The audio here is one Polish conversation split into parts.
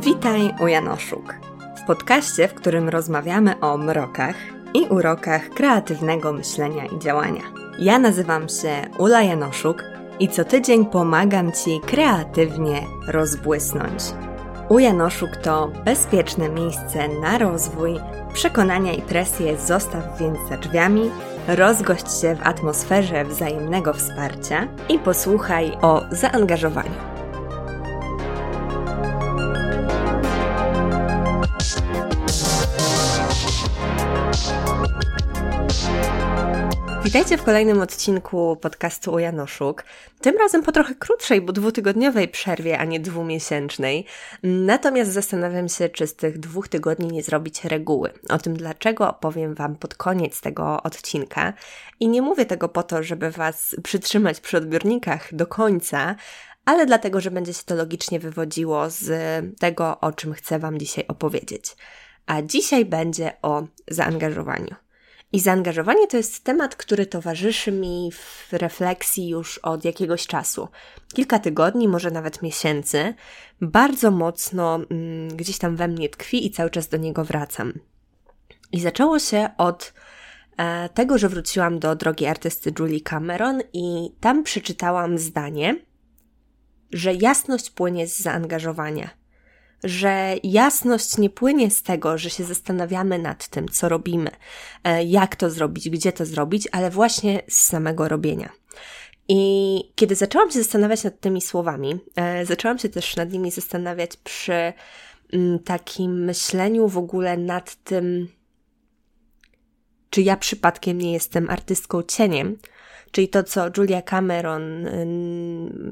Witaj u Janoszuk. W podcaście, w którym rozmawiamy o mrokach i urokach kreatywnego myślenia i działania. Ja nazywam się Ula Janoszuk i co tydzień pomagam Ci kreatywnie rozbłysnąć. U Janoszuk to bezpieczne miejsce na rozwój, przekonania i presję zostaw więc za drzwiami, rozgość się w atmosferze wzajemnego wsparcia i posłuchaj o zaangażowaniu. Kolejnym odcinku podcastu o Janoszuk. Tym razem po trochę krótszej, bo dwutygodniowej przerwie, a nie dwumiesięcznej. Natomiast zastanawiam się, czy z tych dwóch tygodni nie zrobić reguły. O tym dlaczego opowiem Wam pod koniec tego odcinka. I nie mówię tego po to, żeby Was przytrzymać przy odbiornikach do końca, ale dlatego, że będzie się to logicznie wywodziło z tego, o czym chcę Wam dzisiaj opowiedzieć. A dzisiaj będzie o zaangażowaniu. I zaangażowanie to jest temat, który towarzyszy mi w refleksji już od jakiegoś czasu. Kilka tygodni, może nawet miesięcy. Bardzo mocno mm, gdzieś tam we mnie tkwi i cały czas do niego wracam. I zaczęło się od e, tego, że wróciłam do drogi artysty Julie Cameron i tam przeczytałam zdanie, że jasność płynie z zaangażowania że jasność nie płynie z tego, że się zastanawiamy nad tym, co robimy, e, jak to zrobić, gdzie to zrobić, ale właśnie z samego robienia. I kiedy zaczęłam się zastanawiać nad tymi słowami, e, zaczęłam się też nad nimi zastanawiać przy mm, takim myśleniu w ogóle nad tym, czy ja przypadkiem nie jestem artystką cieniem, czyli to, co Julia Cameron,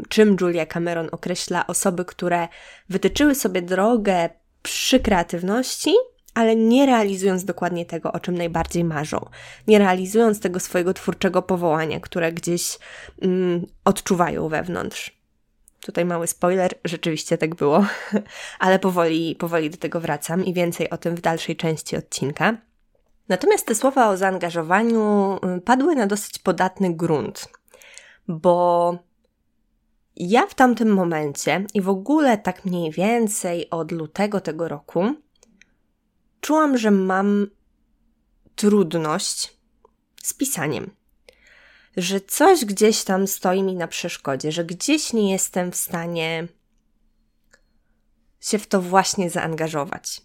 czym Julia Cameron określa osoby, które wytyczyły sobie drogę przy kreatywności, ale nie realizując dokładnie tego, o czym najbardziej marzą, nie realizując tego swojego twórczego powołania, które gdzieś mm, odczuwają wewnątrz. Tutaj mały spoiler, rzeczywiście tak było, ale powoli, powoli do tego wracam i więcej o tym w dalszej części odcinka. Natomiast te słowa o zaangażowaniu y, padły na dosyć podatny grunt, bo ja w tamtym momencie i w ogóle tak mniej więcej od lutego tego roku czułam, że mam trudność z pisaniem. Że coś gdzieś tam stoi mi na przeszkodzie, że gdzieś nie jestem w stanie się w to właśnie zaangażować.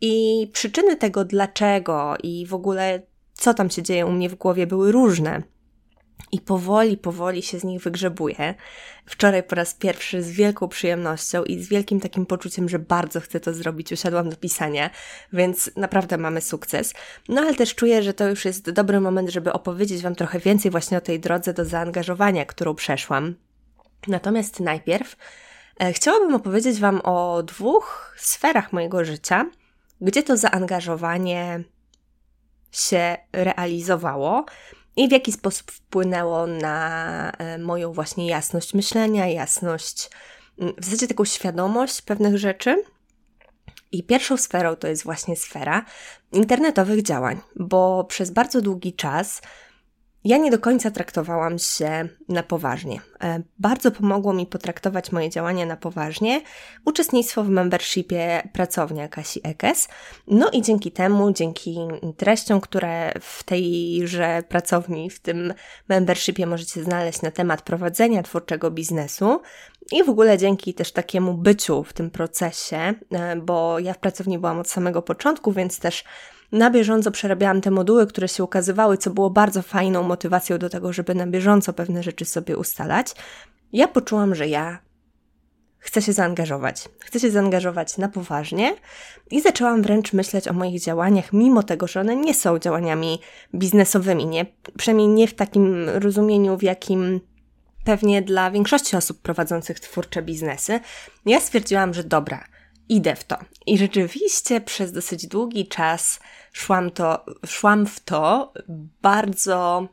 I przyczyny tego dlaczego i w ogóle co tam się dzieje u mnie w głowie były różne. I powoli, powoli się z nich wygrzebuję. Wczoraj po raz pierwszy z wielką przyjemnością i z wielkim takim poczuciem, że bardzo chcę to zrobić, usiadłam do pisania, więc naprawdę mamy sukces. No ale też czuję, że to już jest dobry moment, żeby opowiedzieć Wam trochę więcej właśnie o tej drodze do zaangażowania, którą przeszłam. Natomiast najpierw e, chciałabym opowiedzieć Wam o dwóch sferach mojego życia, gdzie to zaangażowanie się realizowało i w jaki sposób wpłynęło na e, moją właśnie jasność myślenia, jasność, mm, w zasadzie taką świadomość pewnych rzeczy. I pierwszą sferą to jest właśnie sfera internetowych działań, bo przez bardzo długi czas ja nie do końca traktowałam się na poważnie. E, bardzo pomogło mi potraktować moje działania na poważnie uczestnictwo w membershipie pracownia Kasi Ekes. No i dzięki temu, dzięki treściom, które w tejże pracowni, w tym membershipie możecie znaleźć na temat prowadzenia twórczego biznesu i w ogóle dzięki też takiemu byciu w tym procesie, e, bo ja w pracowni byłam od samego początku, więc też na bieżąco przerabiałam te moduły, które się ukazywały, co było bardzo fajną motywacją do tego, żeby na bieżąco pewne rzeczy sobie ustalać. Ja poczułam, że ja chcę się zaangażować. Chcę się zaangażować na poważnie i zaczęłam wręcz myśleć o moich działaniach, mimo tego, że one nie są działaniami biznesowymi, nie? Przynajmniej nie w takim rozumieniu, w jakim pewnie dla większości osób prowadzących twórcze biznesy. Ja stwierdziłam, że dobra, idę w to. I rzeczywiście przez dosyć długi czas szłam, to, szłam w to bardzo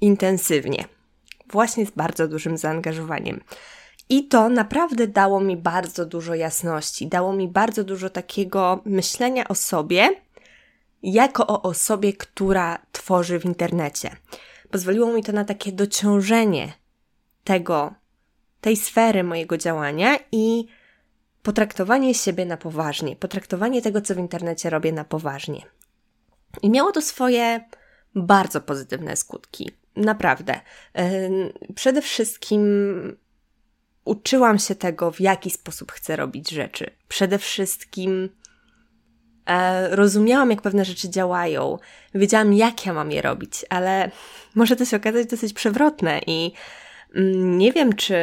intensywnie. Właśnie z bardzo dużym zaangażowaniem. I to naprawdę dało mi bardzo dużo jasności, dało mi bardzo dużo takiego myślenia o sobie, jako o osobie, która tworzy w internecie. Pozwoliło mi to na takie dociążenie tego, tej sfery mojego działania i potraktowanie siebie na poważnie, potraktowanie tego, co w internecie robię na poważnie. I miało to swoje bardzo pozytywne skutki. Naprawdę. Przede wszystkim uczyłam się tego, w jaki sposób chcę robić rzeczy. Przede wszystkim e, rozumiałam, jak pewne rzeczy działają. Wiedziałam, jak ja mam je robić, ale może to się okazać dosyć przewrotne i nie wiem, czy,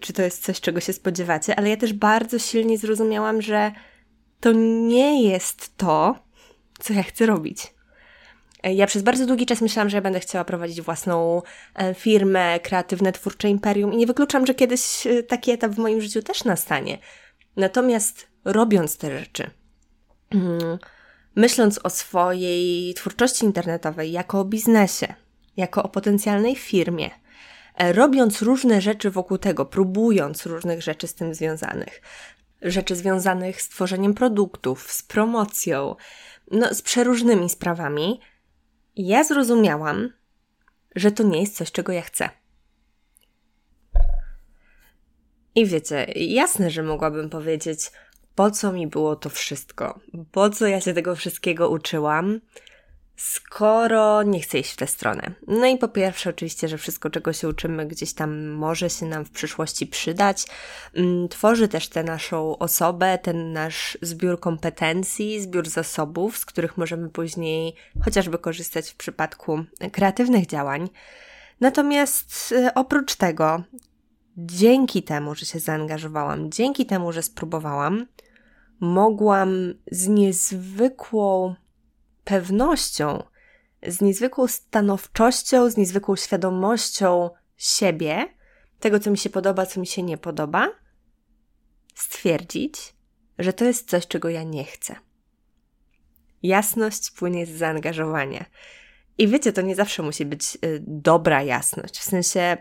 czy to jest coś, czego się spodziewacie, ale ja też bardzo silnie zrozumiałam, że to nie jest to, co ja chcę robić. Ja przez bardzo długi czas myślałam, że ja będę chciała prowadzić własną e, firmę, kreatywne, twórcze imperium i nie wykluczam, że kiedyś e, taki etap w moim życiu też nastanie. Natomiast robiąc te rzeczy, mm, myśląc o swojej twórczości internetowej jako o biznesie, jako o potencjalnej firmie, robiąc różne rzeczy wokół tego, próbując różnych rzeczy z tym związanych, rzeczy związanych z tworzeniem produktów, z promocją, no, z przeróżnymi sprawami, ja zrozumiałam, że to nie jest coś, czego ja chcę. I wiecie, jasne, że mogłabym powiedzieć, po co mi było to wszystko, po co ja się tego wszystkiego uczyłam, skoro nie chcę iść w tę stronę. No i po pierwsze, oczywiście, że wszystko, czego się uczymy, gdzieś tam może się nam w przyszłości przydać. Mm, tworzy też tę naszą osobę, ten nasz zbiór kompetencji, zbiór zasobów, z których możemy później chociażby korzystać w przypadku kreatywnych działań. Natomiast y, oprócz tego, dzięki temu, że się zaangażowałam, dzięki temu, że spróbowałam, mogłam z niezwykłą pewnością, z niezwykłą stanowczością, z niezwykłą świadomością siebie, tego, co mi się podoba, co mi się nie podoba, stwierdzić, że to jest coś, czego ja nie chcę. Jasność płynie z zaangażowania. I wiecie, to nie zawsze musi być y, dobra jasność. W sensie,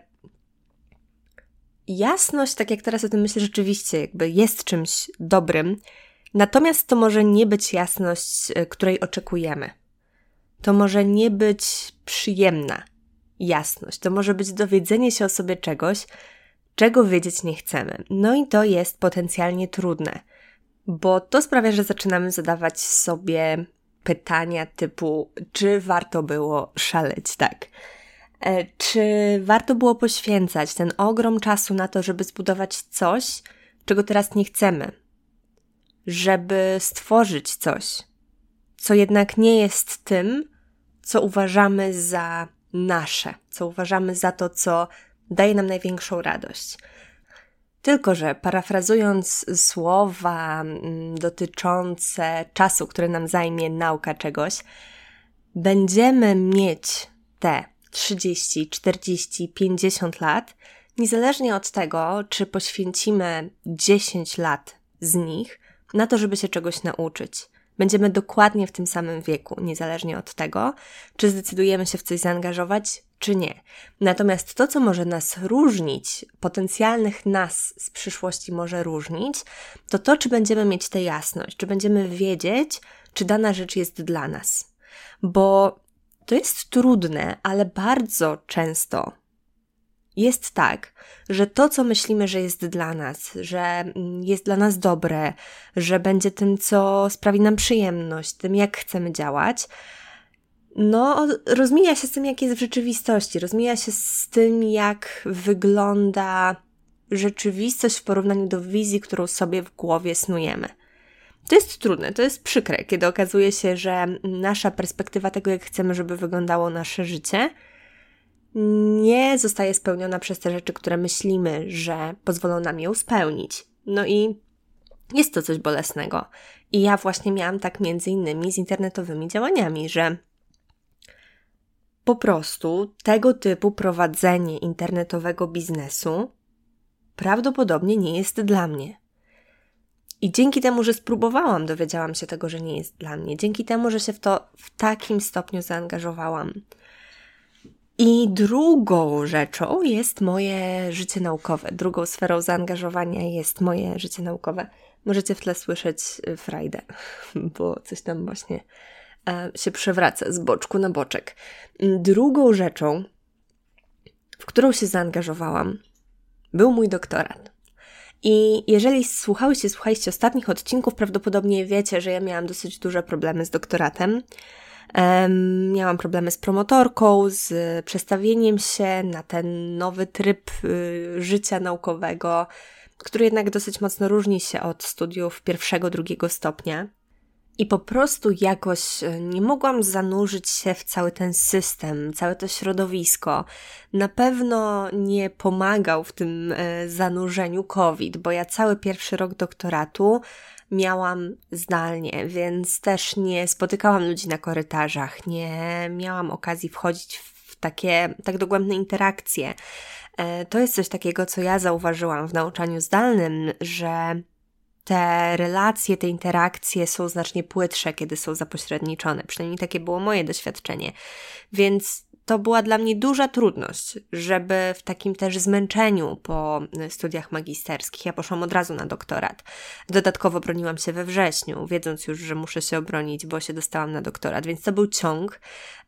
jasność, tak jak teraz o tym myślę, rzeczywiście jakby jest czymś dobrym, Natomiast to może nie być jasność, e, której oczekujemy. To może nie być przyjemna jasność. To może być dowiedzenie się o sobie czegoś, czego wiedzieć nie chcemy. No i to jest potencjalnie trudne, bo to sprawia, że zaczynamy zadawać sobie pytania typu: czy warto było szaleć tak? E, czy warto było poświęcać ten ogrom czasu na to, żeby zbudować coś, czego teraz nie chcemy? Żeby stworzyć coś, co jednak nie jest tym, co uważamy za nasze, co uważamy za to, co daje nam największą radość. Tylko, że parafrazując słowa mm, dotyczące czasu, który nam zajmie nauka czegoś, będziemy mieć te 30, 40, 50 lat, niezależnie od tego, czy poświęcimy 10 lat z nich na to, żeby się czegoś nauczyć. Będziemy dokładnie w tym samym wieku, niezależnie od tego, czy zdecydujemy się w coś zaangażować, czy nie. Natomiast to, co może nas różnić, potencjalnych nas z przyszłości może różnić, to to, czy będziemy mieć tę jasność, czy będziemy wiedzieć, czy dana rzecz jest dla nas. Bo to jest trudne, ale bardzo często jest tak, że to, co myślimy, że jest dla nas, że mm, jest dla nas dobre, że będzie tym, co sprawi nam przyjemność, tym, jak chcemy działać, no, rozmija się z tym, jak jest w rzeczywistości, rozmija się z tym, jak wygląda rzeczywistość w porównaniu do wizji, którą sobie w głowie snujemy. To jest trudne, to jest przykre, kiedy okazuje się, że nasza perspektywa tego, jak chcemy, żeby wyglądało nasze życie, nie zostaje spełniona przez te rzeczy, które myślimy, że pozwolą nam ją spełnić. No i jest to coś bolesnego. I ja właśnie miałam tak między innymi z internetowymi działaniami, że po prostu tego typu prowadzenie internetowego biznesu prawdopodobnie nie jest dla mnie. I dzięki temu, że spróbowałam, dowiedziałam się tego, że nie jest dla mnie. Dzięki temu, że się w to w takim stopniu zaangażowałam, i drugą rzeczą jest moje życie naukowe. Drugą sferą zaangażowania jest moje życie naukowe. Możecie w tle słyszeć y, frajdę, bo coś tam właśnie e, się przewraca z boczku na boczek. Drugą rzeczą, w którą się zaangażowałam, był mój doktorat. I jeżeli słuchałyście, słuchaliście ostatnich odcinków, prawdopodobnie wiecie, że ja miałam dosyć duże problemy z doktoratem. Miałam problemy z promotorką, z przestawieniem się na ten nowy tryb y, życia naukowego, który jednak dosyć mocno różni się od studiów pierwszego, drugiego stopnia. I po prostu jakoś e, nie mogłam zanurzyć się w cały ten system, całe to środowisko. Na pewno nie pomagał w tym e, zanurzeniu COVID, bo ja cały pierwszy rok doktoratu miałam zdalnie, więc też nie spotykałam ludzi na korytarzach, nie miałam okazji wchodzić w takie tak dogłębne interakcje. E, to jest coś takiego, co ja zauważyłam w nauczaniu zdalnym, że te relacje, te interakcje są znacznie płytsze, kiedy są zapośredniczone. Przynajmniej takie było moje doświadczenie. Więc to była dla mnie duża trudność, żeby w takim też zmęczeniu po studiach magisterskich, ja poszłam od razu na doktorat. Dodatkowo broniłam się we wrześniu, wiedząc już, że muszę się obronić, bo się dostałam na doktorat, więc to był ciąg.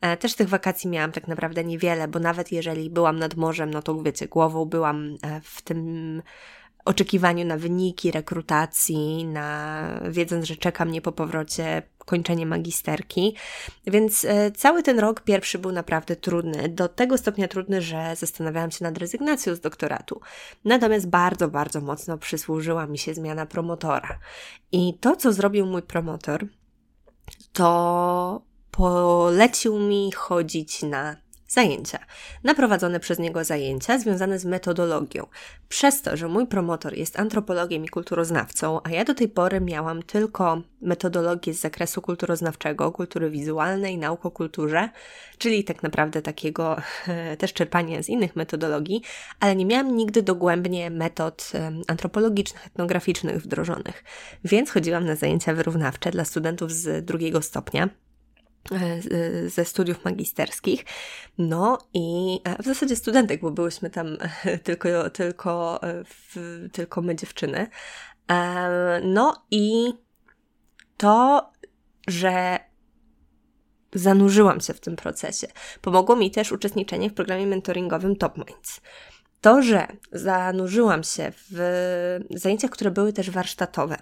E, też tych wakacji miałam tak naprawdę niewiele, bo nawet jeżeli byłam nad morzem, no to wiecie, głową byłam e, w tym oczekiwaniu na wyniki rekrutacji, na wiedząc, że czeka mnie po powrocie kończenie magisterki. Więc e, cały ten rok pierwszy był naprawdę trudny, do tego stopnia trudny, że zastanawiałam się nad rezygnacją z doktoratu. Natomiast bardzo, bardzo mocno przysłużyła mi się zmiana promotora. I to, co zrobił mój promotor, to polecił mi chodzić na zajęcia. Naprowadzone przez niego zajęcia związane z metodologią. Przez to, że mój promotor jest antropologiem i kulturoznawcą, a ja do tej pory miałam tylko metodologię z zakresu kulturoznawczego, kultury wizualnej, nauk o kulturze, czyli tak naprawdę takiego też czerpania z innych metodologii, ale nie miałam nigdy dogłębnie metod antropologicznych, etnograficznych wdrożonych. Więc chodziłam na zajęcia wyrównawcze dla studentów z drugiego stopnia ze studiów magisterskich. No i e, w zasadzie studentek, bo byłyśmy tam e, tylko, tylko, tylko my dziewczyny. No i to, że zanurzyłam się w tym procesie. Pomogło mi też uczestniczenie w programie mentoringowym Top Minds. To, że zanurzyłam się w zajęciach, które były też warsztatowe,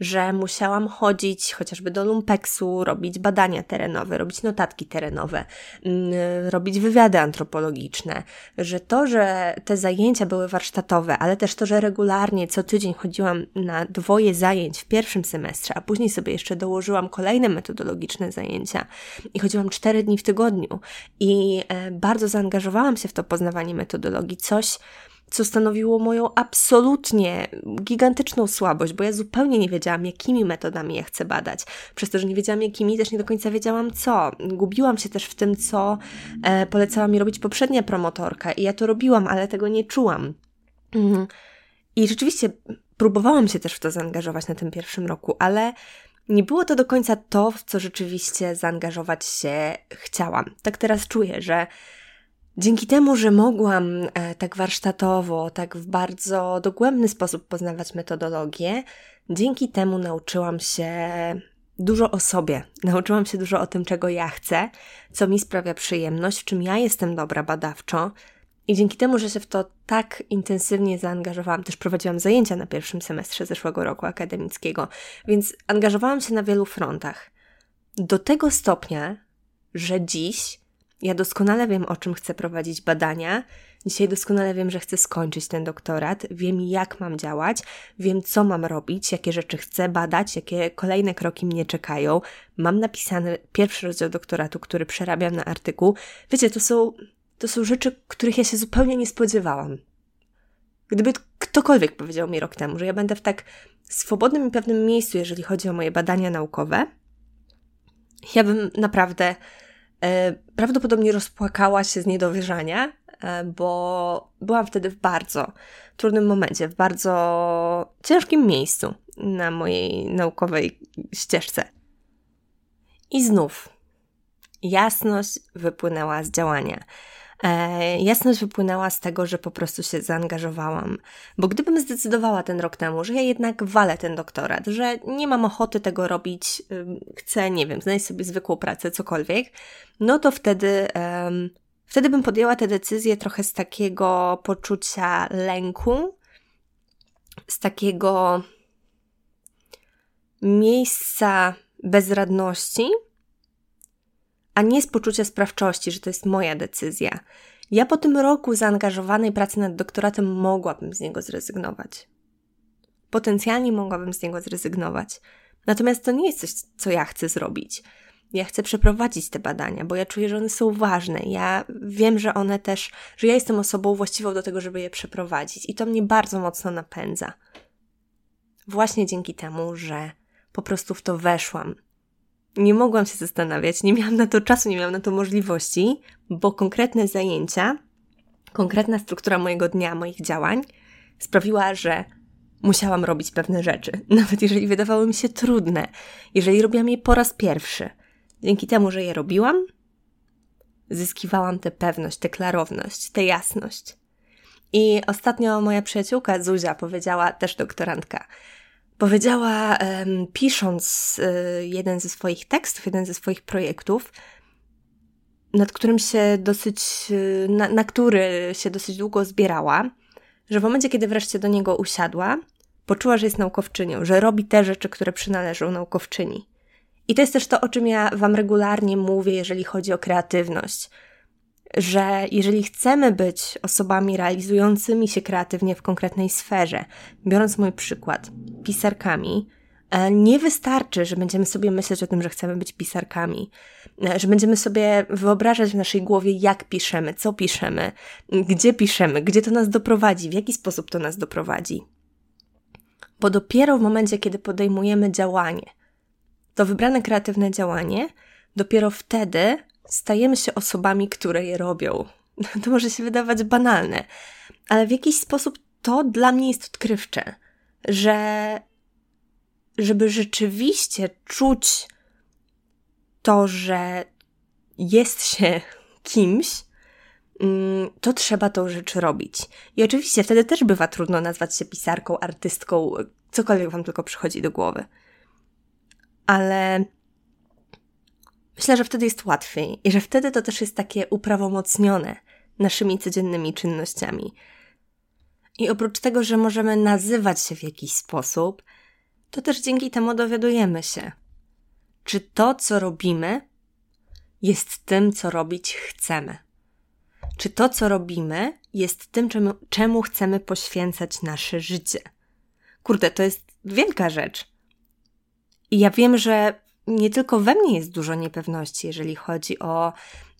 że musiałam chodzić chociażby do lumpeksu, robić badania terenowe, robić notatki terenowe, mm, robić wywiady antropologiczne, że to, że te zajęcia były warsztatowe, ale też to, że regularnie co tydzień chodziłam na dwoje zajęć w pierwszym semestrze, a później sobie jeszcze dołożyłam kolejne metodologiczne zajęcia i chodziłam cztery dni w tygodniu i e, bardzo zaangażowałam się w to poznawanie metodologii, coś, co stanowiło moją absolutnie gigantyczną słabość, bo ja zupełnie nie wiedziałam, jakimi metodami ja chcę badać. Przez to, że nie wiedziałam, jakimi, też nie do końca wiedziałam co. Gubiłam się też w tym, co e, polecała mi robić poprzednia promotorka i ja to robiłam, ale tego nie czułam. Mhm. I rzeczywiście próbowałam się też w to zaangażować na tym pierwszym roku, ale nie było to do końca to, w co rzeczywiście zaangażować się chciałam. Tak teraz czuję, że Dzięki temu, że mogłam e, tak warsztatowo, tak w bardzo dogłębny sposób poznawać metodologię, dzięki temu nauczyłam się dużo o sobie. Nauczyłam się dużo o tym, czego ja chcę, co mi sprawia przyjemność, w czym ja jestem dobra badawczo. I dzięki temu, że się w to tak intensywnie zaangażowałam, też prowadziłam zajęcia na pierwszym semestrze zeszłego roku akademickiego, więc angażowałam się na wielu frontach. Do tego stopnia, że dziś ja doskonale wiem, o czym chcę prowadzić badania. Dzisiaj doskonale wiem, że chcę skończyć ten doktorat, wiem, jak mam działać, wiem, co mam robić, jakie rzeczy chcę badać, jakie kolejne kroki mnie czekają. Mam napisany pierwszy rozdział doktoratu, który przerabiam na artykuł. Wiecie, to są, to są rzeczy, których ja się zupełnie nie spodziewałam. Gdyby ktokolwiek powiedział mi rok temu, że ja będę w tak swobodnym i pewnym miejscu, jeżeli chodzi o moje badania naukowe, ja bym naprawdę prawdopodobnie rozpłakała się z niedowierzania, e, bo byłam wtedy w bardzo trudnym momencie, w bardzo ciężkim miejscu na mojej naukowej ścieżce. I znów jasność wypłynęła z działania. E, jasność wypłynęła z tego, że po prostu się zaangażowałam. Bo gdybym zdecydowała ten rok temu, że ja jednak walę ten doktorat, że nie mam ochoty tego robić, chcę, nie wiem, znaleźć sobie zwykłą pracę, cokolwiek, no to wtedy, wtedy bym podjęła tę decyzję trochę z takiego poczucia lęku, z takiego miejsca bezradności, a nie z poczucia sprawczości, że to jest moja decyzja. Ja po tym roku zaangażowanej pracy nad doktoratem mogłabym z niego zrezygnować. Potencjalnie mogłabym z niego zrezygnować. Natomiast to nie jest coś, co ja chcę zrobić. Ja chcę przeprowadzić te badania, bo ja czuję, że one są ważne. Ja wiem, że one też, że ja jestem osobą właściwą do tego, żeby je przeprowadzić i to mnie bardzo mocno napędza. Właśnie dzięki temu, że po prostu w to weszłam. Nie mogłam się zastanawiać, nie miałam na to czasu, nie miałam na to możliwości, bo konkretne zajęcia, konkretna struktura mojego dnia, moich działań sprawiła, że musiałam robić pewne rzeczy, nawet jeżeli wydawały mi się trudne, jeżeli robiłam je po raz pierwszy. Dzięki temu, że je robiłam, zyskiwałam tę pewność, tę klarowność, tę jasność. I ostatnio moja przyjaciółka Zuzia powiedziała, też doktorantka, powiedziała, um, pisząc um, jeden ze swoich tekstów, jeden ze swoich projektów, nad którym się dosyć, e, na, na który się dosyć długo zbierała, że w momencie, kiedy wreszcie do niego usiadła, poczuła, że jest naukowczynią, że robi te rzeczy, które przynależą naukowczyni. I to jest też to, o czym ja Wam regularnie mówię, jeżeli chodzi o kreatywność. Że jeżeli chcemy być osobami realizującymi się kreatywnie w konkretnej sferze, biorąc mój przykład, pisarkami, e, nie wystarczy, że będziemy sobie myśleć o tym, że chcemy być pisarkami, e, że będziemy sobie wyobrażać w naszej głowie, jak piszemy, co piszemy, gdzie piszemy, gdzie to nas doprowadzi, w jaki sposób to nas doprowadzi. Bo dopiero w momencie, kiedy podejmujemy działanie, to wybrane kreatywne działanie, dopiero wtedy stajemy się osobami, które je robią. To może się wydawać banalne, ale w jakiś sposób to dla mnie jest odkrywcze, że żeby rzeczywiście czuć to, że jest się kimś, mm, to trzeba tą rzecz robić. I oczywiście wtedy też bywa trudno nazwać się pisarką, artystką, cokolwiek wam tylko przychodzi do głowy ale myślę, że wtedy jest łatwiej i że wtedy to też jest takie uprawomocnione naszymi codziennymi czynnościami. I oprócz tego, że możemy nazywać się w jakiś sposób, to też dzięki temu dowiadujemy się, czy to, co robimy, jest tym, co robić chcemy. Czy to, co robimy, jest tym, czemu, czemu chcemy poświęcać nasze życie. Kurde, to jest wielka rzecz. I ja wiem, że nie tylko we mnie jest dużo niepewności, jeżeli chodzi o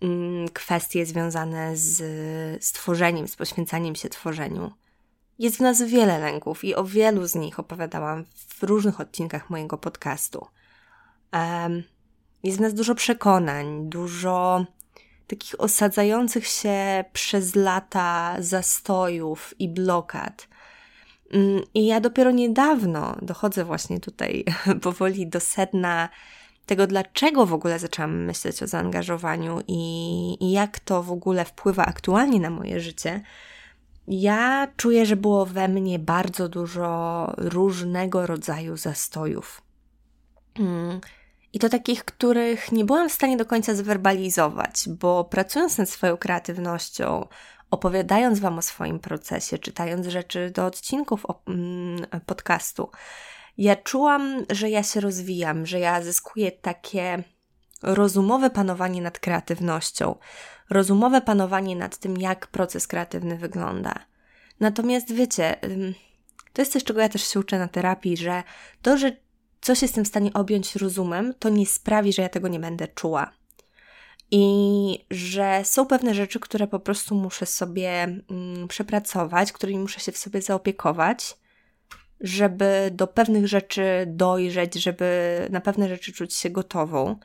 mm, kwestie związane z, tworzeniem, z poświęcaniem się tworzeniu. Jest w nas wiele lęków i o wielu z nich opowiadałam w różnych odcinkach mojego podcastu. Jest w nas dużo przekonań, dużo takich osadzających się przez lata zastojów i blokad, I ja dopiero niedawno dochodzę właśnie tutaj powoli do sedna tego, dlaczego w ogóle zaczęłam myśleć o zaangażowaniu i, i jak to w ogóle wpływa aktualnie na moje życie. Ja czuję, że było we mnie bardzo dużo różnego rodzaju zastojów. Mm, I to takich, których nie byłam w stanie do końca zwerbalizować, bo pracując nad swoją kreatywnością, opowiadając Wam o swoim procesie, czytając rzeczy do odcinków mm, podcastu, ja czułam, że ja się rozwijam, że ja zyskuję takie rozumowe panowanie nad kreatywnością, rozumowe panowanie nad tym, jak proces kreatywny wygląda. Natomiast wiecie, to jest coś, czego ja też się uczę na terapii, że to, że coś jestem w stanie objąć rozumem, to nie sprawi, że ja tego nie będę czuła i że są pewne rzeczy, które po prostu muszę sobie mm, przepracować, którymi muszę się w sobie zaopiekować, żeby do pewnych rzeczy dojrzeć, żeby na pewne rzeczy czuć się gotową.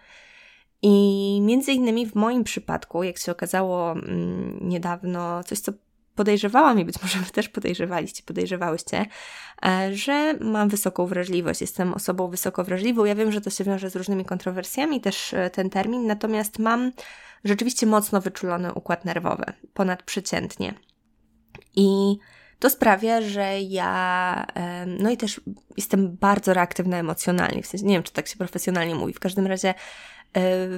I między innymi w moim przypadku, jak się okazało mm, niedawno, coś co podejrzewałam i być może Wy też podejrzewaliście, podejrzewałyście, e, że mam wysoką wrażliwość, jestem osobą wysoko wrażliwą. Ja wiem, że to się wiąże z różnymi kontrowersjami, też e, ten termin, natomiast mam rzeczywiście mocno wyczulony układ nerwowy, ponadprzeciętnie. I to sprawia, że ja, no i też jestem bardzo reaktywna emocjonalnie, w sensie, nie wiem, czy tak się profesjonalnie mówi, w każdym razie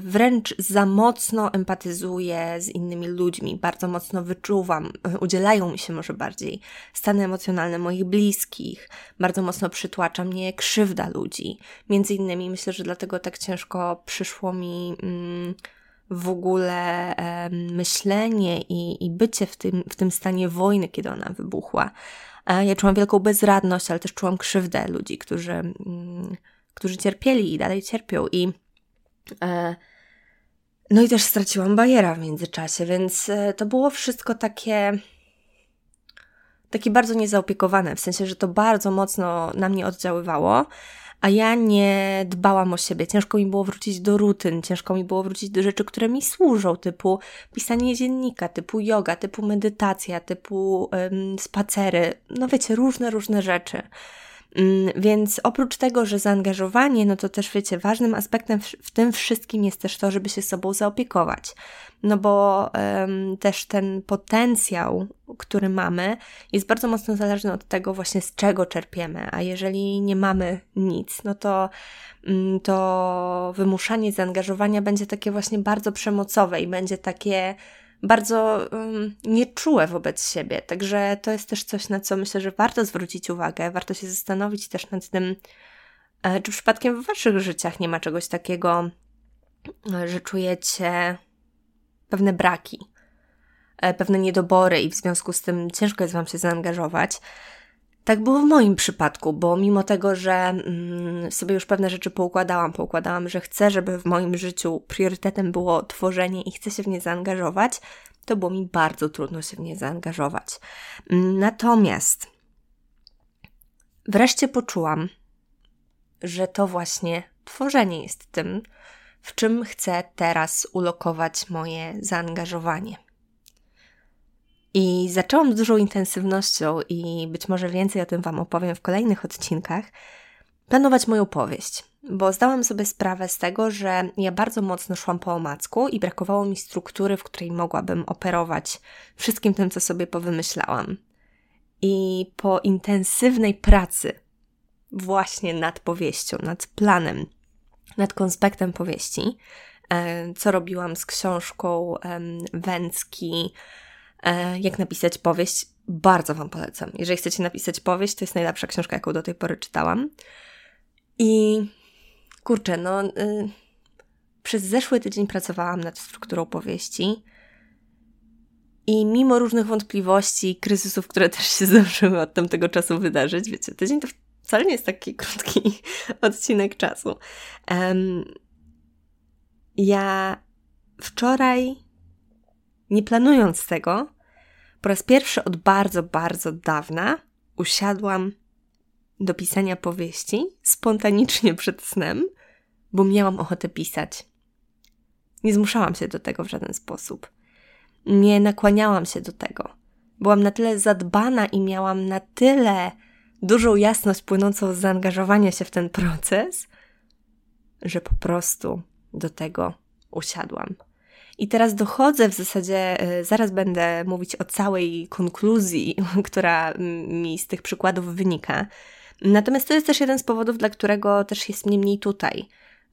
wręcz za mocno empatyzuję z innymi ludźmi, bardzo mocno wyczuwam, udzielają mi się może bardziej stany emocjonalne moich bliskich, bardzo mocno przytłacza mnie krzywda ludzi. Między innymi myślę, że dlatego tak ciężko przyszło mi. Mm, w ogóle e, myślenie i, i bycie w tym, w tym stanie wojny, kiedy ona wybuchła. E, ja czułam wielką bezradność, ale też czułam krzywdę ludzi, którzy, mm, którzy cierpieli i dalej cierpią. I e, no i też straciłam bajera w międzyczasie, więc e, to było wszystko takie takie bardzo niezaopiekowane, w sensie, że to bardzo mocno na mnie oddziaływało a ja nie dbałam o siebie. Ciężko mi było wrócić do rutyn, ciężko mi było wrócić do rzeczy, które mi służą, typu pisanie dziennika, typu yoga, typu medytacja, typu um, spacery. No wiecie, różne, różne rzeczy. Mm, więc oprócz tego, że zaangażowanie, no to też wiecie, ważnym aspektem w, tym wszystkim jest też to, żeby się sobą zaopiekować. No bo um, też ten potencjał, który mamy, jest bardzo mocno zależny od tego właśnie z czego czerpiemy, a jeżeli nie mamy nic, no to, um, to wymuszanie zaangażowania będzie takie właśnie bardzo przemocowe i będzie takie bardzo um, nieczułe wobec siebie. Także to jest też coś, na co myślę, że warto zwrócić uwagę. Warto się zastanowić też nad tym, e, czy przypadkiem w waszych życiach nie ma czegoś takiego, e, że czujecie pewne braki, e, pewne niedobory i w związku z tym ciężko jest wam się zaangażować. Tak było w moim przypadku, bo mimo tego, że mm, sobie już pewne rzeczy poukładałam, poukładałam, że chcę, żeby w moim życiu priorytetem było tworzenie i chcę się w nie zaangażować, to było mi bardzo trudno się w nie zaangażować. Natomiast wreszcie poczułam, że to właśnie tworzenie jest tym, w czym chcę teraz ulokować moje zaangażowanie. I zaczęłam z dużą intensywnością, i być może więcej o tym Wam opowiem w kolejnych odcinkach, planować moją powieść, bo zdałam sobie sprawę z tego, że ja bardzo mocno szłam po omacku i brakowało mi struktury, w której mogłabym operować wszystkim tym, co sobie powymyślałam. I po intensywnej pracy właśnie nad powieścią, nad planem, nad konspektem powieści, e, co robiłam z książką Węcki, jak napisać powieść, bardzo Wam polecam. Jeżeli chcecie napisać powieść, to jest najlepsza książka, jaką do tej pory czytałam. I kurczę, no, y, przez zeszły tydzień pracowałam nad strukturą powieści. I mimo różnych wątpliwości, kryzysów, które też się zdążyły od tamtego czasu wydarzyć, wiecie, tydzień to wcale nie jest taki krótki odcinek czasu. Um, ja wczoraj nie planując tego, po raz pierwszy od bardzo, bardzo dawna usiadłam do pisania powieści spontanicznie przed snem, bo miałam ochotę pisać. Nie zmuszałam się do tego w żaden sposób. Nie nakłaniałam się do tego. Byłam na tyle zadbana i miałam na tyle dużą jasność płynącą z zaangażowania się w ten proces, że po prostu do tego usiadłam. I teraz dochodzę w zasadzie, e, zaraz będę mówić o całej konkluzji, która mi z tych przykładów wynika. Natomiast to jest też jeden z powodów, dla którego też jest mnie mniej tutaj,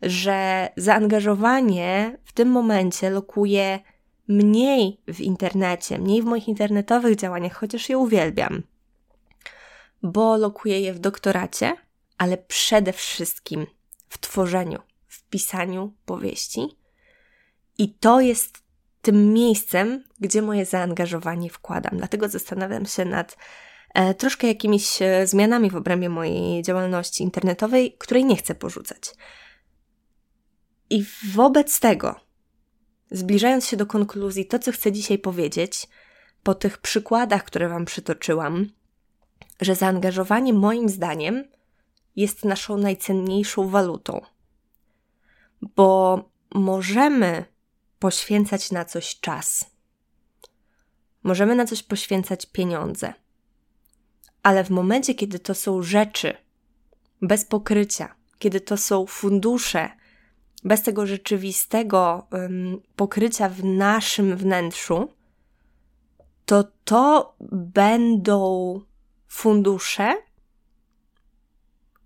że zaangażowanie w tym momencie lokuje mniej w internecie, mniej w moich internetowych działaniach, chociaż je uwielbiam, bo lokuje je w doktoracie, ale przede wszystkim w tworzeniu, w pisaniu powieści i to jest tym miejscem, gdzie moje zaangażowanie wkładam. Dlatego zastanawiam się nad e, troszkę jakimiś e, zmianami w obrębie mojej działalności internetowej, której nie chcę porzucać. I wobec tego, zbliżając się do konkluzji, to co chcę dzisiaj powiedzieć, po tych przykładach, które Wam przytoczyłam, że zaangażowanie moim zdaniem jest naszą najcenniejszą walutą. Bo możemy poświęcać na coś czas. Możemy na coś poświęcać pieniądze. Ale w momencie, kiedy to są rzeczy bez pokrycia, kiedy to są fundusze, bez tego rzeczywistego um, pokrycia w naszym wnętrzu, to to będą fundusze,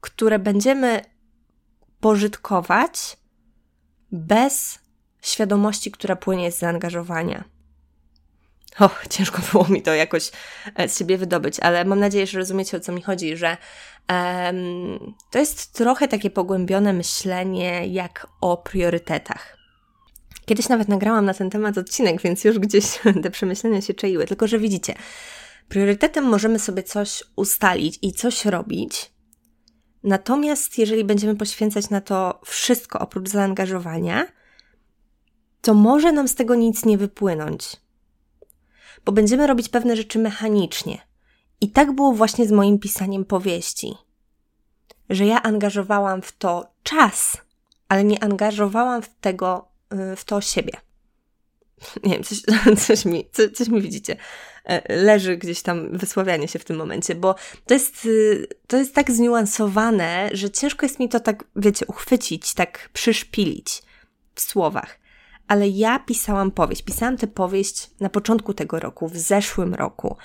które będziemy pożytkować bez świadomości, która płynie z zaangażowania. O, ciężko było mi to jakoś e, z siebie wydobyć, ale mam nadzieję, że rozumiecie o co mi chodzi, że um, to jest trochę takie pogłębione myślenie jak o priorytetach. Kiedyś nawet nagrałam na ten temat odcinek, więc już gdzieś te przemyślenia się czaiły. Tylko, że widzicie, priorytetem możemy sobie coś ustalić i coś robić, natomiast jeżeli będziemy poświęcać na to wszystko oprócz zaangażowania, to może nam z tego nic nie wypłynąć bo będziemy robić pewne rzeczy mechanicznie. I tak było właśnie z moim pisaniem powieści. Że ja angażowałam w to czas, ale nie angażowałam w tego, y, w to siebie. Nie wiem, coś, coś, mi, coś, coś mi widzicie. E, leży gdzieś tam wysławianie się w tym momencie, bo to jest, y, to jest tak zniuansowane, że ciężko jest mi to tak, wiecie, uchwycić, tak przyszpilić w słowach ale ja pisałam powieść. Pisałam tę powieść na początku tego roku, w zeszłym roku.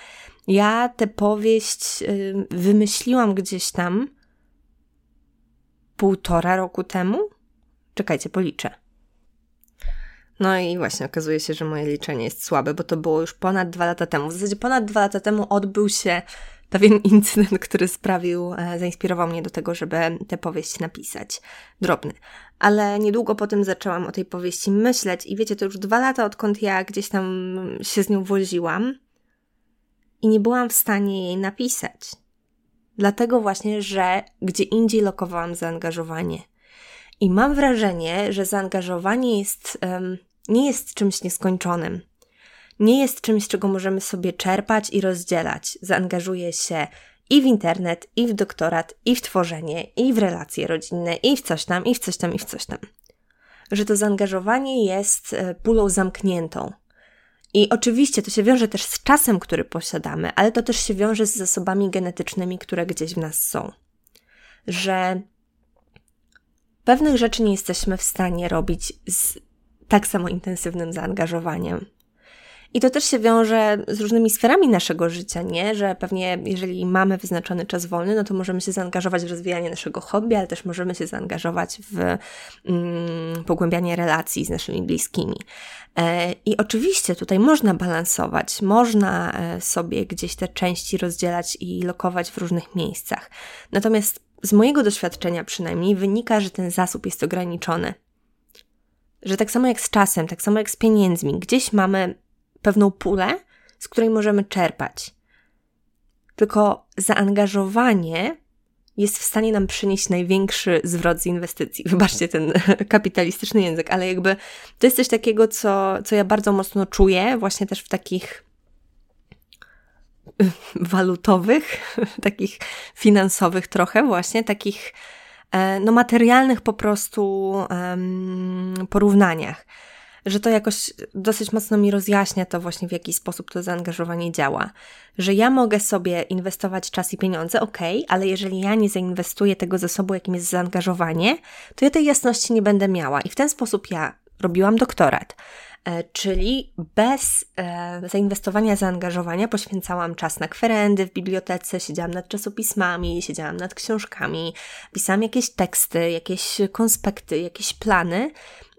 Ja tę powieść y, wymyśliłam gdzieś tam półtora roku temu. Czekajcie, policzę. No i właśnie okazuje się, że moje liczenie jest słabe, bo to było już ponad dwa lata temu. W zasadzie ponad dwa lata temu odbył się pewien incydent, który sprawił, e, zainspirował mnie do tego, żeby tę powieść napisać. Drobny. Ale niedługo po tym zaczęłam o tej powieści myśleć i wiecie, to już dwa lata odkąd ja gdzieś tam się z nią woziłam i nie byłam w stanie jej napisać. Dlatego właśnie, że gdzie indziej lokowałam zaangażowanie. I mam wrażenie, że zaangażowanie jest, um, nie jest czymś nieskończonym nie jest czymś, czego możemy sobie czerpać i rozdzielać. Zaangażuje się i w internet, i w doktorat, i w tworzenie, i w relacje rodzinne, i w coś tam, i w coś tam, i w coś tam. Że to zaangażowanie jest e, pulą zamkniętą. I oczywiście to się wiąże też z czasem, który posiadamy, ale to też się wiąże z zasobami genetycznymi, które gdzieś w nas są. Że pewnych rzeczy nie jesteśmy w stanie robić z tak samo intensywnym zaangażowaniem. I to też się wiąże z różnymi sferami naszego życia, nie? Że pewnie jeżeli mamy wyznaczony czas wolny, no to możemy się zaangażować w rozwijanie naszego hobby, ale też możemy się zaangażować w mm, pogłębianie relacji z naszymi bliskimi. E, I oczywiście tutaj można balansować, można e, sobie gdzieś te części rozdzielać i lokować w różnych miejscach. Natomiast z mojego doświadczenia przynajmniej wynika, że ten zasób jest ograniczony. Że tak samo jak z czasem, tak samo jak z pieniędzmi, gdzieś mamy pewną pulę, z której możemy czerpać. Tylko zaangażowanie jest w stanie nam przynieść największy zwrot z inwestycji. Wybaczcie ten kapitalistyczny język, ale jakby to jest coś takiego, co, co ja bardzo mocno czuję, właśnie też w takich walutowych, takich finansowych trochę, właśnie takich e, no, materialnych po prostu um, porównaniach że to jakoś dosyć mocno mi rozjaśnia to właśnie, w jaki sposób to zaangażowanie działa. Że ja mogę sobie inwestować czas i pieniądze, ok, ale jeżeli ja nie zainwestuję tego zasobu, jakim jest zaangażowanie, to ja tej jasności nie będę miała. I w ten sposób ja robiłam doktorat. E, czyli bez e, zainwestowania, zaangażowania poświęcałam czas na kwerendy w bibliotece, siedziałam nad czasopismami, siedziałam nad książkami, pisałam jakieś teksty, jakieś konspekty, jakieś plany,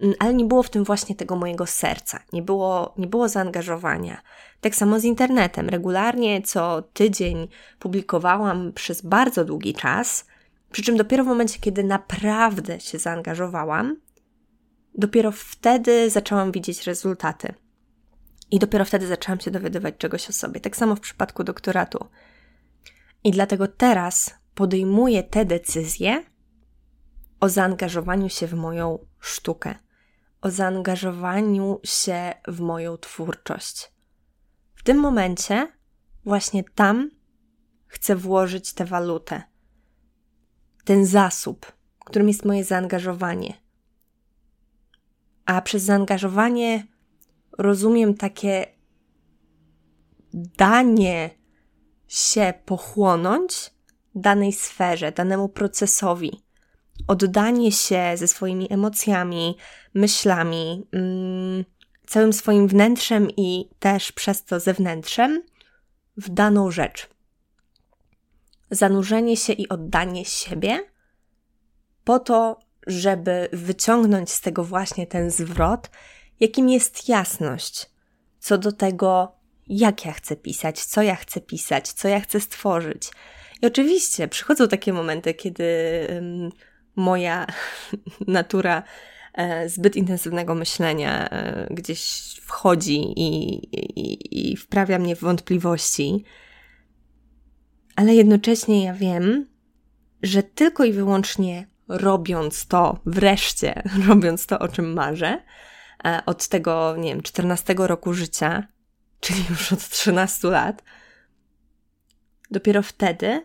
mm, ale nie było w tym właśnie tego mojego serca, nie było, nie było zaangażowania. Tak samo z internetem. Regularnie co tydzień publikowałam przez bardzo długi czas, przy czym dopiero w momencie, kiedy naprawdę się zaangażowałam, dopiero wtedy zaczęłam widzieć rezultaty. I dopiero wtedy zaczęłam się dowiadywać czegoś o sobie. Tak samo w przypadku doktoratu. I dlatego teraz podejmuję te decyzje o zaangażowaniu się w moją sztukę, o zaangażowaniu się w moją twórczość. W tym momencie, właśnie tam chcę włożyć tę walutę, ten zasób, którym jest moje zaangażowanie a przez zaangażowanie rozumiem takie danie się pochłonąć danej sferze, danemu procesowi. Oddanie się ze swoimi emocjami, myślami, mm, całym swoim wnętrzem i też przez to zewnętrzem w daną rzecz. Zanurzenie się i oddanie siebie po to, żeby wyciągnąć z tego właśnie ten zwrot, jakim jest jasność co do tego, jak ja chcę pisać, co ja chcę pisać, co ja chcę stworzyć. I oczywiście przychodzą takie momenty, kiedy moja natura e, zbyt intensywnego myślenia e, gdzieś wchodzi i, i, i wprawia mnie w wątpliwości, ale jednocześnie ja wiem, że tylko i wyłącznie robiąc to, wreszcie robiąc to, o czym marzę, e, od tego, nie wiem, 14 roku życia, czyli już od 13 lat, dopiero wtedy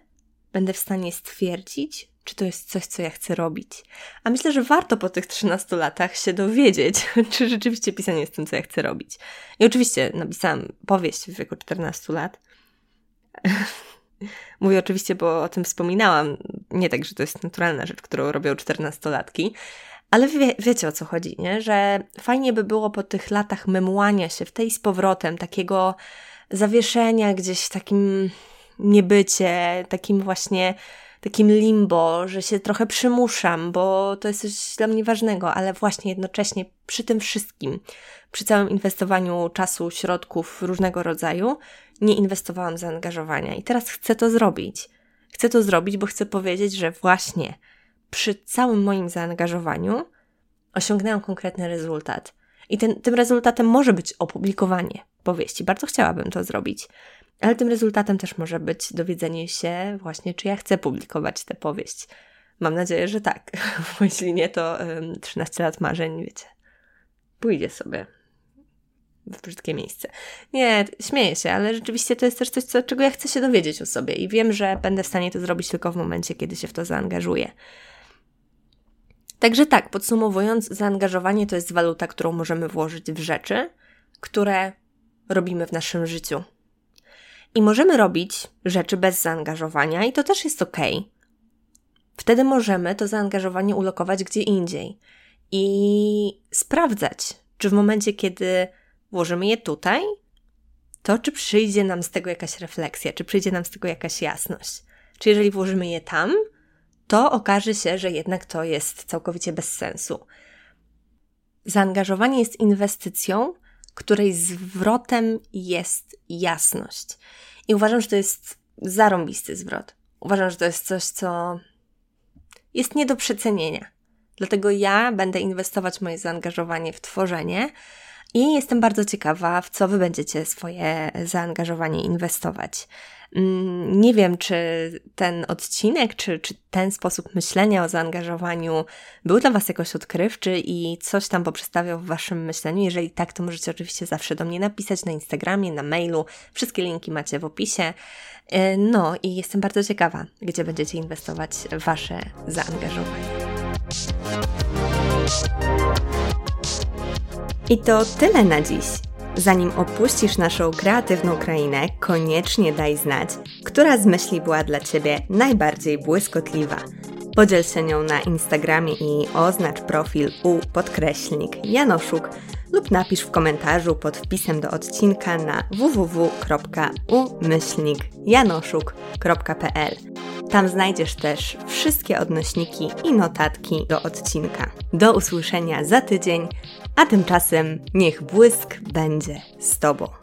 będę w stanie stwierdzić, czy to jest coś, co ja chcę robić. A myślę, że warto po tych 13 latach się dowiedzieć, czy rzeczywiście pisanie jest tym, co ja chcę robić. I oczywiście napisałam powieść w wieku 14 lat. Mówię oczywiście, bo o tym wspominałam. Nie tak, że to jest naturalna rzecz, którą robią 14-latki, ale wie, wiecie o co chodzi, nie? Że fajnie by było po tych latach memłania się w tej z powrotem, takiego zawieszenia gdzieś, takim niebycie, takim właśnie takim limbo, że się trochę przymuszam, bo to jest coś dla mnie ważnego, ale właśnie jednocześnie przy tym wszystkim, przy całym inwestowaniu czasu, środków różnego rodzaju, nie inwestowałam zaangażowania i teraz chcę to zrobić. Chcę to zrobić, bo chcę powiedzieć, że właśnie przy całym moim zaangażowaniu osiągnęłam konkretny rezultat. I ten, tym rezultatem może być opublikowanie powieści. Bardzo chciałabym to zrobić. Ale tym rezultatem też może być dowiedzenie się właśnie, czy ja chcę publikować tę powieść. Mam nadzieję, że tak, bo jeśli nie, to 13 lat marzeń, wiecie, pójdzie sobie w brzydkie miejsce. Nie, śmieję się, ale rzeczywiście to jest też coś, co, czego ja chcę się dowiedzieć o sobie i wiem, że będę w stanie to zrobić tylko w momencie, kiedy się w to zaangażuję. Także tak, podsumowując, zaangażowanie to jest waluta, którą możemy włożyć w rzeczy, które robimy w naszym życiu. I możemy robić rzeczy bez zaangażowania, i to też jest ok. Wtedy możemy to zaangażowanie ulokować gdzie indziej i sprawdzać, czy w momencie, kiedy włożymy je tutaj, to czy przyjdzie nam z tego jakaś refleksja, czy przyjdzie nam z tego jakaś jasność. Czy jeżeli włożymy je tam, to okaże się, że jednak to jest całkowicie bez sensu. Zaangażowanie jest inwestycją, której zwrotem jest jasność. I uważam, że to jest zarąbisty zwrot. Uważam, że to jest coś, co jest nie do przecenienia. Dlatego ja będę inwestować moje zaangażowanie w tworzenie i jestem bardzo ciekawa, w co Wy będziecie swoje zaangażowanie inwestować. Mm, nie wiem, czy ten odcinek, czy, czy ten sposób myślenia o zaangażowaniu był dla Was jakoś odkrywczy i coś tam poprzestawiał w Waszym myśleniu. Jeżeli tak, to możecie oczywiście zawsze do mnie napisać na Instagramie, na mailu. Wszystkie linki macie w opisie. E, no i jestem bardzo ciekawa, gdzie będziecie inwestować Wasze zaangażowanie. I to tyle na dziś. Zanim opuścisz naszą kreatywną krainę, koniecznie daj znać, która z myśli była dla Ciebie najbardziej błyskotliwa. Podziel się nią na Instagramie i oznacz profil u podkreślnik Janoszuk lub napisz w komentarzu pod wpisem do odcinka na www.umyślnikjanoszuk.pl. Tam znajdziesz też wszystkie odnośniki i notatki do odcinka. Do usłyszenia za tydzień, a tymczasem niech błysk będzie z Tobą.